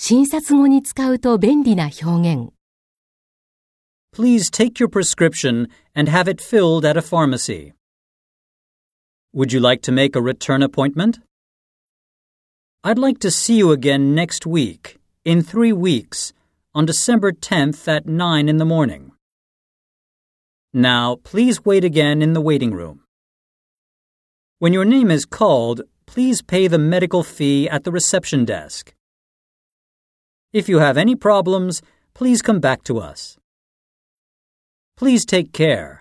診察後に使うと便利な表現。 Please take your prescription and have it filled at a pharmacy. Would you like to make a return appointment? I'd like to see you again next week, in three weeks, on December 10th at 9 in the morning. Now, please wait again in the waiting room. When your name is called, please pay the medical fee at the reception desk. If you have any problems, please come back to us. Please take care.